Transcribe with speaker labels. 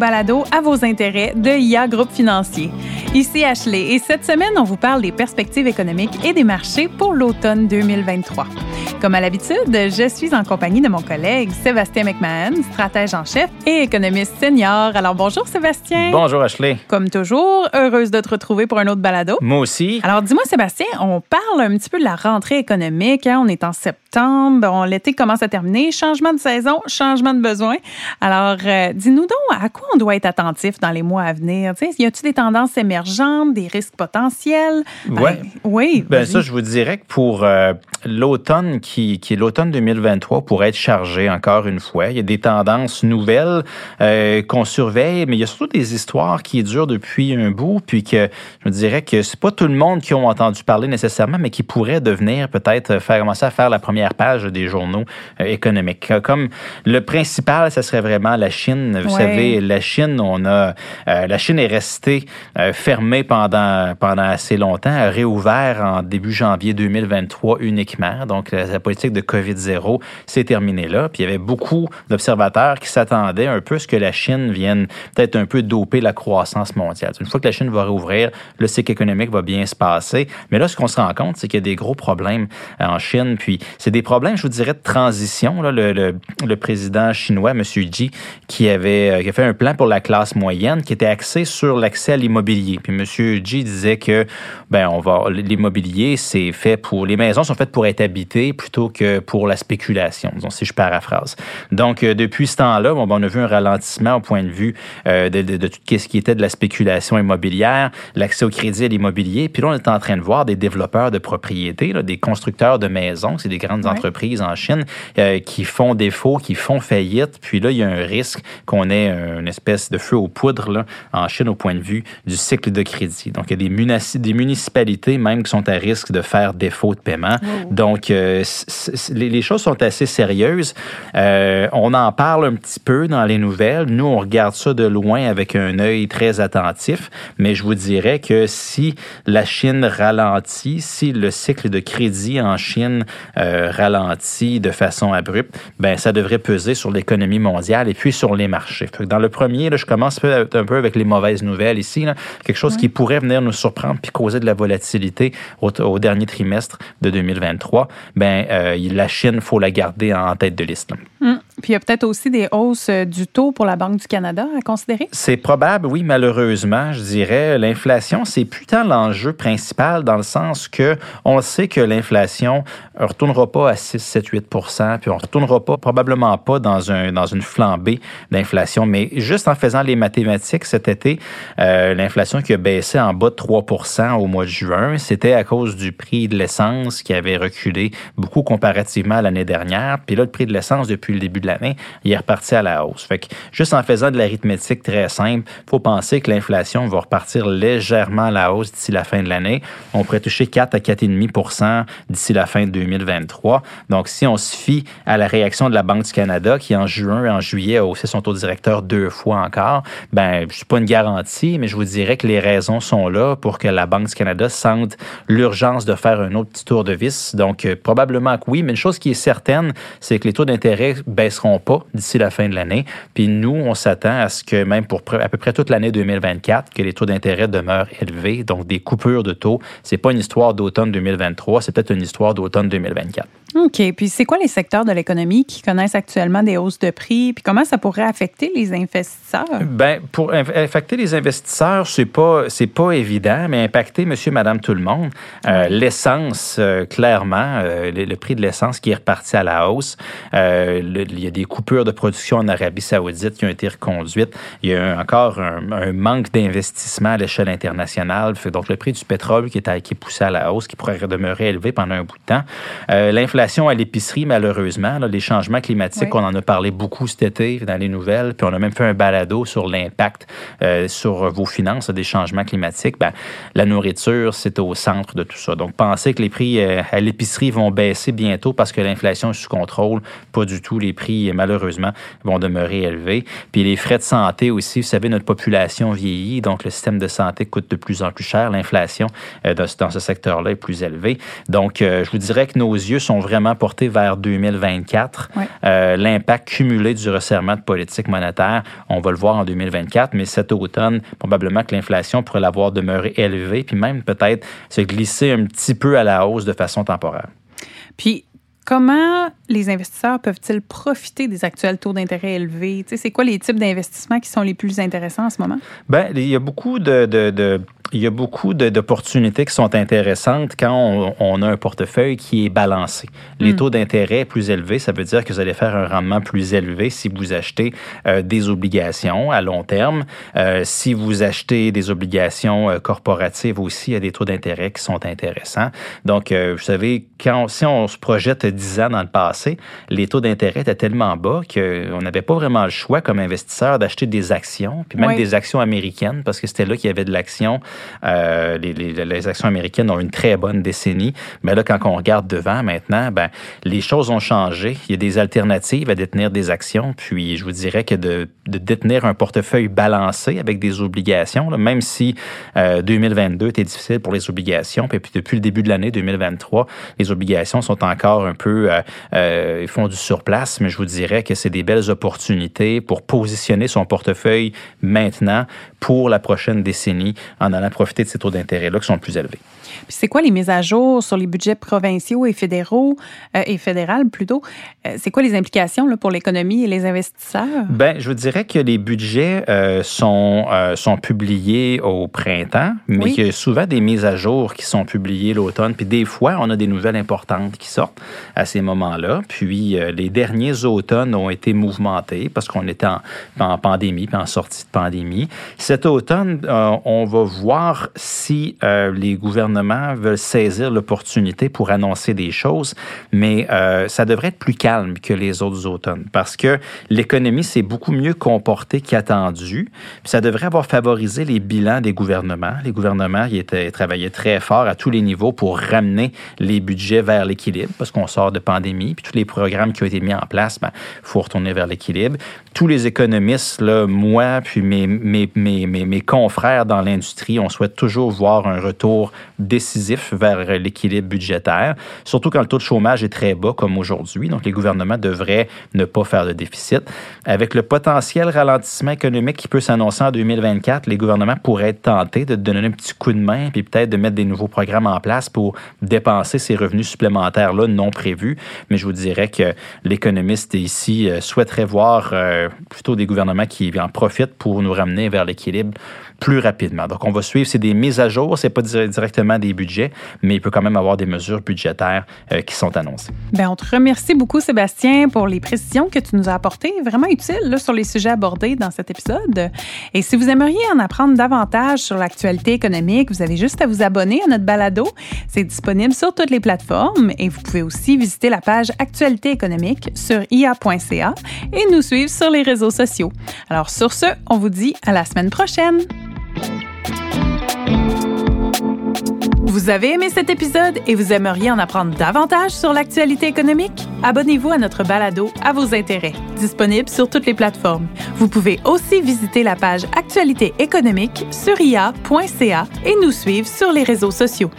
Speaker 1: balado à vos intérêts de IA Groupe Financier. Ici Ashley et cette semaine, on vous parle des perspectives économiques et des marchés pour l'automne 2023. Comme à l'habitude, je suis en compagnie de mon collègue Sébastien McMahon, stratège en chef et économiste senior. Alors bonjour Sébastien.
Speaker 2: Bonjour Ashley.
Speaker 1: Comme toujours, heureuse de te retrouver pour un autre balado.
Speaker 2: Moi aussi.
Speaker 1: Alors dis-moi Sébastien, on parle un petit peu de la rentrée économique. Hein? On est en septembre, l'été commence à terminer, changement de saison, changement de besoin. Alors euh, dis-nous donc à quoi on doit être attentif dans les mois à venir? Tu sais, y a-t-il des tendances émergentes, des risques potentiels?
Speaker 2: Ben,
Speaker 1: Oui.
Speaker 2: Ben ça, je vous dirais que pour euh, l'automne qui, qui est l'automne 2023 pourrait être chargé encore une fois. Il y a des tendances nouvelles euh, qu'on surveille, mais il y a surtout des histoires qui durent depuis un bout, puis que je me dirais que c'est pas tout le monde qui ont entendu parler nécessairement, mais qui pourrait devenir peut-être faire commencer à faire la première page des journaux euh, économiques. Comme le principal, ça serait vraiment la Chine. Vous savez, la Chine, on a euh, la Chine est restée fermée pendant pendant assez longtemps, a réouvert en début janvier 2023 uniquement. Donc la, politique de COVID-0 s'est terminée là. Puis il y avait beaucoup d'observateurs qui s'attendaient un peu à ce que la Chine vienne peut-être un peu doper la croissance mondiale. Une fois que la Chine va réouvrir, le cycle économique va bien se passer. Mais là, ce qu'on se rend compte, c'est qu'il y a des gros problèmes euh, en Chine. Puis c'est des problèmes, je vous dirais, de transition. Le, président chinois, M. Xi, qui avait euh, qui a fait un plan pour la classe moyenne qui était axé sur l'accès à l'immobilier. Puis M. Xi disait que ben on va l'immobilier, c'est fait pour les maisons sont faites pour être habitées plutôt que pour la spéculation, disons, si je paraphrase. Donc, euh, depuis ce temps-là, bon, on a vu un ralentissement au point de vue euh, de, de, de, tout ce qui était de la spéculation immobilière, l'accès au crédit à l'immobilier. Puis là, on est en train de voir des développeurs de propriétés, là, des constructeurs de maisons, c'est des grandes ouais. entreprises en Chine euh, qui font défaut, qui font faillite. Puis là, il y a un risque qu'on ait une espèce de feu aux poudres là, en Chine au point de vue du cycle de crédit. Donc, il y a des, des municipalités même qui sont à risque de faire défaut de paiement. Oh. Donc, euh, les, les, choses sont assez sérieuses. Euh, on en parle un petit peu dans les nouvelles. Nous, on regarde ça de loin avec un œil très attentif, mais je vous dirais que si la Chine ralentit, si le cycle de crédit en Chine euh, ralentit de façon abrupte, ben ça devrait peser sur l'économie mondiale et puis sur les marchés. Dans le premier, là, je commence un peu avec les mauvaises nouvelles ici, là, quelque chose oui. qui pourrait venir nous surprendre puis causer de la volatilité au, au dernier trimestre de 2023. Ben euh, la Chine, faut la garder en tête de liste.
Speaker 1: Mmh. Puis il y a peut-être aussi des hausses du taux pour la Banque du Canada à considérer?
Speaker 2: C'est probable, oui, malheureusement, je dirais. L'inflation, c'est plus tant l'enjeu principal dans le sens que on sait que l'inflation ne retournera pas à 6, 7, 8% puis on ne retournera pas, probablement pas dans, un, dans une flambée d'inflation. Mais juste en faisant les mathématiques cet été, euh, l'inflation qui a baissé en bas de 3% au mois de juin, c'était à cause du prix de l'essence qui avait reculé beaucoup comparativement à l'année dernière. Puis là, le prix de l'essence, depuis le début de l'année, il est reparti à la hausse. Fait que juste en faisant de l'arithmétique très simple, il faut penser que l'inflation va repartir légèrement à la hausse d'ici la fin de l'année. On pourrait toucher 4 à 4,5% d'ici la fin de 2023. Donc, si on se fie à la réaction de la Banque du Canada, qui en juin et en juillet a haussé son taux directeur deux fois encore, ben, je suis pas une garantie, mais je vous dirais que les raisons sont là pour que la Banque du Canada sente l'urgence de faire un autre petit tour de vis. Donc, euh, probablement que oui, mais une chose qui est certaine, c'est que les taux d'intérêt baisseront pas d'ici la fin de l'année. Puis nous, on s'attend à ce que même pour à peu près toute l'année 2024, que les taux d'intérêt demeurent élevés. Donc, des coupures de taux, c'est pas une histoire d'automne 2023, c'est peut-être une histoire d'automne 2024.
Speaker 1: OK. Puis c'est quoi les secteurs de l'économie qui connaissent actuellement des hausses de prix? Puis comment ça pourrait affecter les investisseurs?
Speaker 2: Ben pour affecter les investisseurs, c'est pas c'est pas évident, mais impacter monsieur, madame, tout le monde. Euh, L'essence, euh, clairement, euh, le, le, prix de l'essence qui est reparti à la hausse. Euh, le, il y a des coupures de production en Arabie Saoudite qui ont été reconduites. Il y a encore un, un manque d'investissement à l'échelle internationale. Donc le prix du pétrole qui est, à, qui est poussé à la hausse, qui pourrait demeurer élevé pendant un bout de temps. L'inflation à l'épicerie, malheureusement, là, les changements climatiques, oui. on en a parlé beaucoup cet été dans les nouvelles, puis on a même fait un balado sur l'impact euh, sur vos finances des changements climatiques. Ben, la nourriture, c'est au centre de tout ça. Donc, pensez que les prix euh, à l'épicerie vont baisser bientôt parce que l'inflation est sous contrôle. Pas du tout. Les prix prix, malheureusement, vont demeurer élevés. Puis les frais de santé aussi, vous savez, notre population vieillit, donc le système de santé coûte de plus en plus cher. L'inflation euh, dans, ce secteur-là est plus élevée. Donc, euh, je vous dirais que nos yeux sont vraiment portés vers 2024. Euh, l'impact cumulé du resserrement de politique monétaire, on va le voir en 2024, mais cet automne, probablement que l'inflation pourrait l'avoir demeuré élevée, puis même peut-être se glisser un petit peu à la hausse de façon temporaire.
Speaker 1: Puis, Comment les investisseurs peuvent-ils profiter des actuels taux d'intérêt élevés? c'est quoi les types d'investissements qui sont les plus intéressants en ce moment?
Speaker 2: Bien, il y a beaucoup de, de il y a beaucoup d'opportunités qui sont intéressantes quand on, a un portefeuille qui est balancé. Les hmm. taux d'intérêt plus élevés, ça veut dire que vous allez faire un rendement plus élevé si vous achetez euh, des obligations à long terme. Euh, si vous achetez des obligations euh, corporatives aussi, il y a des taux d'intérêt qui sont intéressants. Donc, vous savez, quand, si on se projette 10 ans dans le passé, les taux d'intérêt étaient tellement bas qu'on n'avait pas vraiment le choix comme investisseur d'acheter des actions, puis même des actions américaines, parce que c'était là qu'il y avait de l'action euh, les, actions américaines ont une très bonne décennie. Mais là, quand on regarde devant maintenant, ben, les choses ont changé. Il y a des alternatives à détenir des actions. Puis, je vous dirais que de, détenir un portefeuille balancé avec des obligations, même si 2022 euh, était difficile pour les obligations, puis, depuis le début de l'année 2023, les obligations sont encore un peu, euh, ils font du surplace, mais je vous dirais que c'est des belles opportunités pour positionner son portefeuille maintenant pour la prochaine décennie en allant profiter de ces taux d'intérêt-là qui sont plus élevés.
Speaker 1: Puis c'est quoi les mises à jour sur les budgets provinciaux et fédéraux euh, et fédérales plutôt? Euh, C'est quoi les implications là, pour l'économie et les investisseurs?
Speaker 2: Ben, je vous dirais que les budgets euh, sont sont publiés au printemps, mais qu'il y a souvent des mises à jour qui sont publiées l'automne. Puis des fois, on a des nouvelles importantes qui sortent à ces moments-là. Puis les derniers automnes ont été mouvementés parce qu'on était en, en, pandémie puis en sortie de pandémie. Cet automne, on va voir si les gouvernements veulent saisir l'opportunité pour annoncer des choses, mais euh, ça devrait être plus calme que les autres automnes parce que l'économie s'est beaucoup mieux comportée qu'attendu. Ça devrait avoir favorisé les bilans des gouvernements. Les gouvernements ils étaient, travaillaient très fort à tous les niveaux pour ramener les budgets vers l'équilibre parce qu'on sort de pandémie. Puis tous les programmes qui ont été mis en place, il ben, faut retourner vers l'équilibre. Tous les économistes, là, moi, puis mes, mes, mes, mes confrères dans l'industrie, on souhaite toujours voir un retour décisif vers l'équilibre budgétaire, surtout quand le taux de chômage est très bas comme aujourd'hui. Donc, les gouvernements devraient ne pas faire de déficit. Avec le potentiel ralentissement économique qui peut s'annoncer en 2024, les gouvernements pourraient être tentés de donner un petit coup de main puis peut-être de mettre des nouveaux programmes en place pour dépenser ces revenus supplémentaires-là non prévus. Mais je vous dirais que l'économiste ici euh, souhaiterait voir euh, plutôt des gouvernements qui en profitent pour nous ramener vers l'équilibre plus rapidement. Donc, on va suivre, c'est des mises à jour, c'est pas directement des budgets, mais il peut quand même avoir des mesures budgétaires euh, qui sont annoncées.
Speaker 1: Bien, on te remercie beaucoup, Sébastien, pour les précisions que tu nous as apportées, vraiment utiles là, sur les sujets abordés dans cet épisode. Et si vous aimeriez en apprendre davantage sur l'actualité économique, vous avez juste à vous abonner à notre balado. C'est disponible sur toutes les plateformes et vous pouvez aussi visiter la page Actualité économique sur ia.ca et nous suivre sur les réseaux sociaux. Alors, sur ce, on vous dit à la semaine prochaine. Vous avez aimé cet épisode et vous aimeriez en apprendre davantage sur l'actualité économique? Abonnez-vous à notre balado à vos intérêts, disponible sur toutes les plateformes. Vous pouvez aussi visiter la page Actualité économique sur ia.ca et nous suivre sur les réseaux sociaux.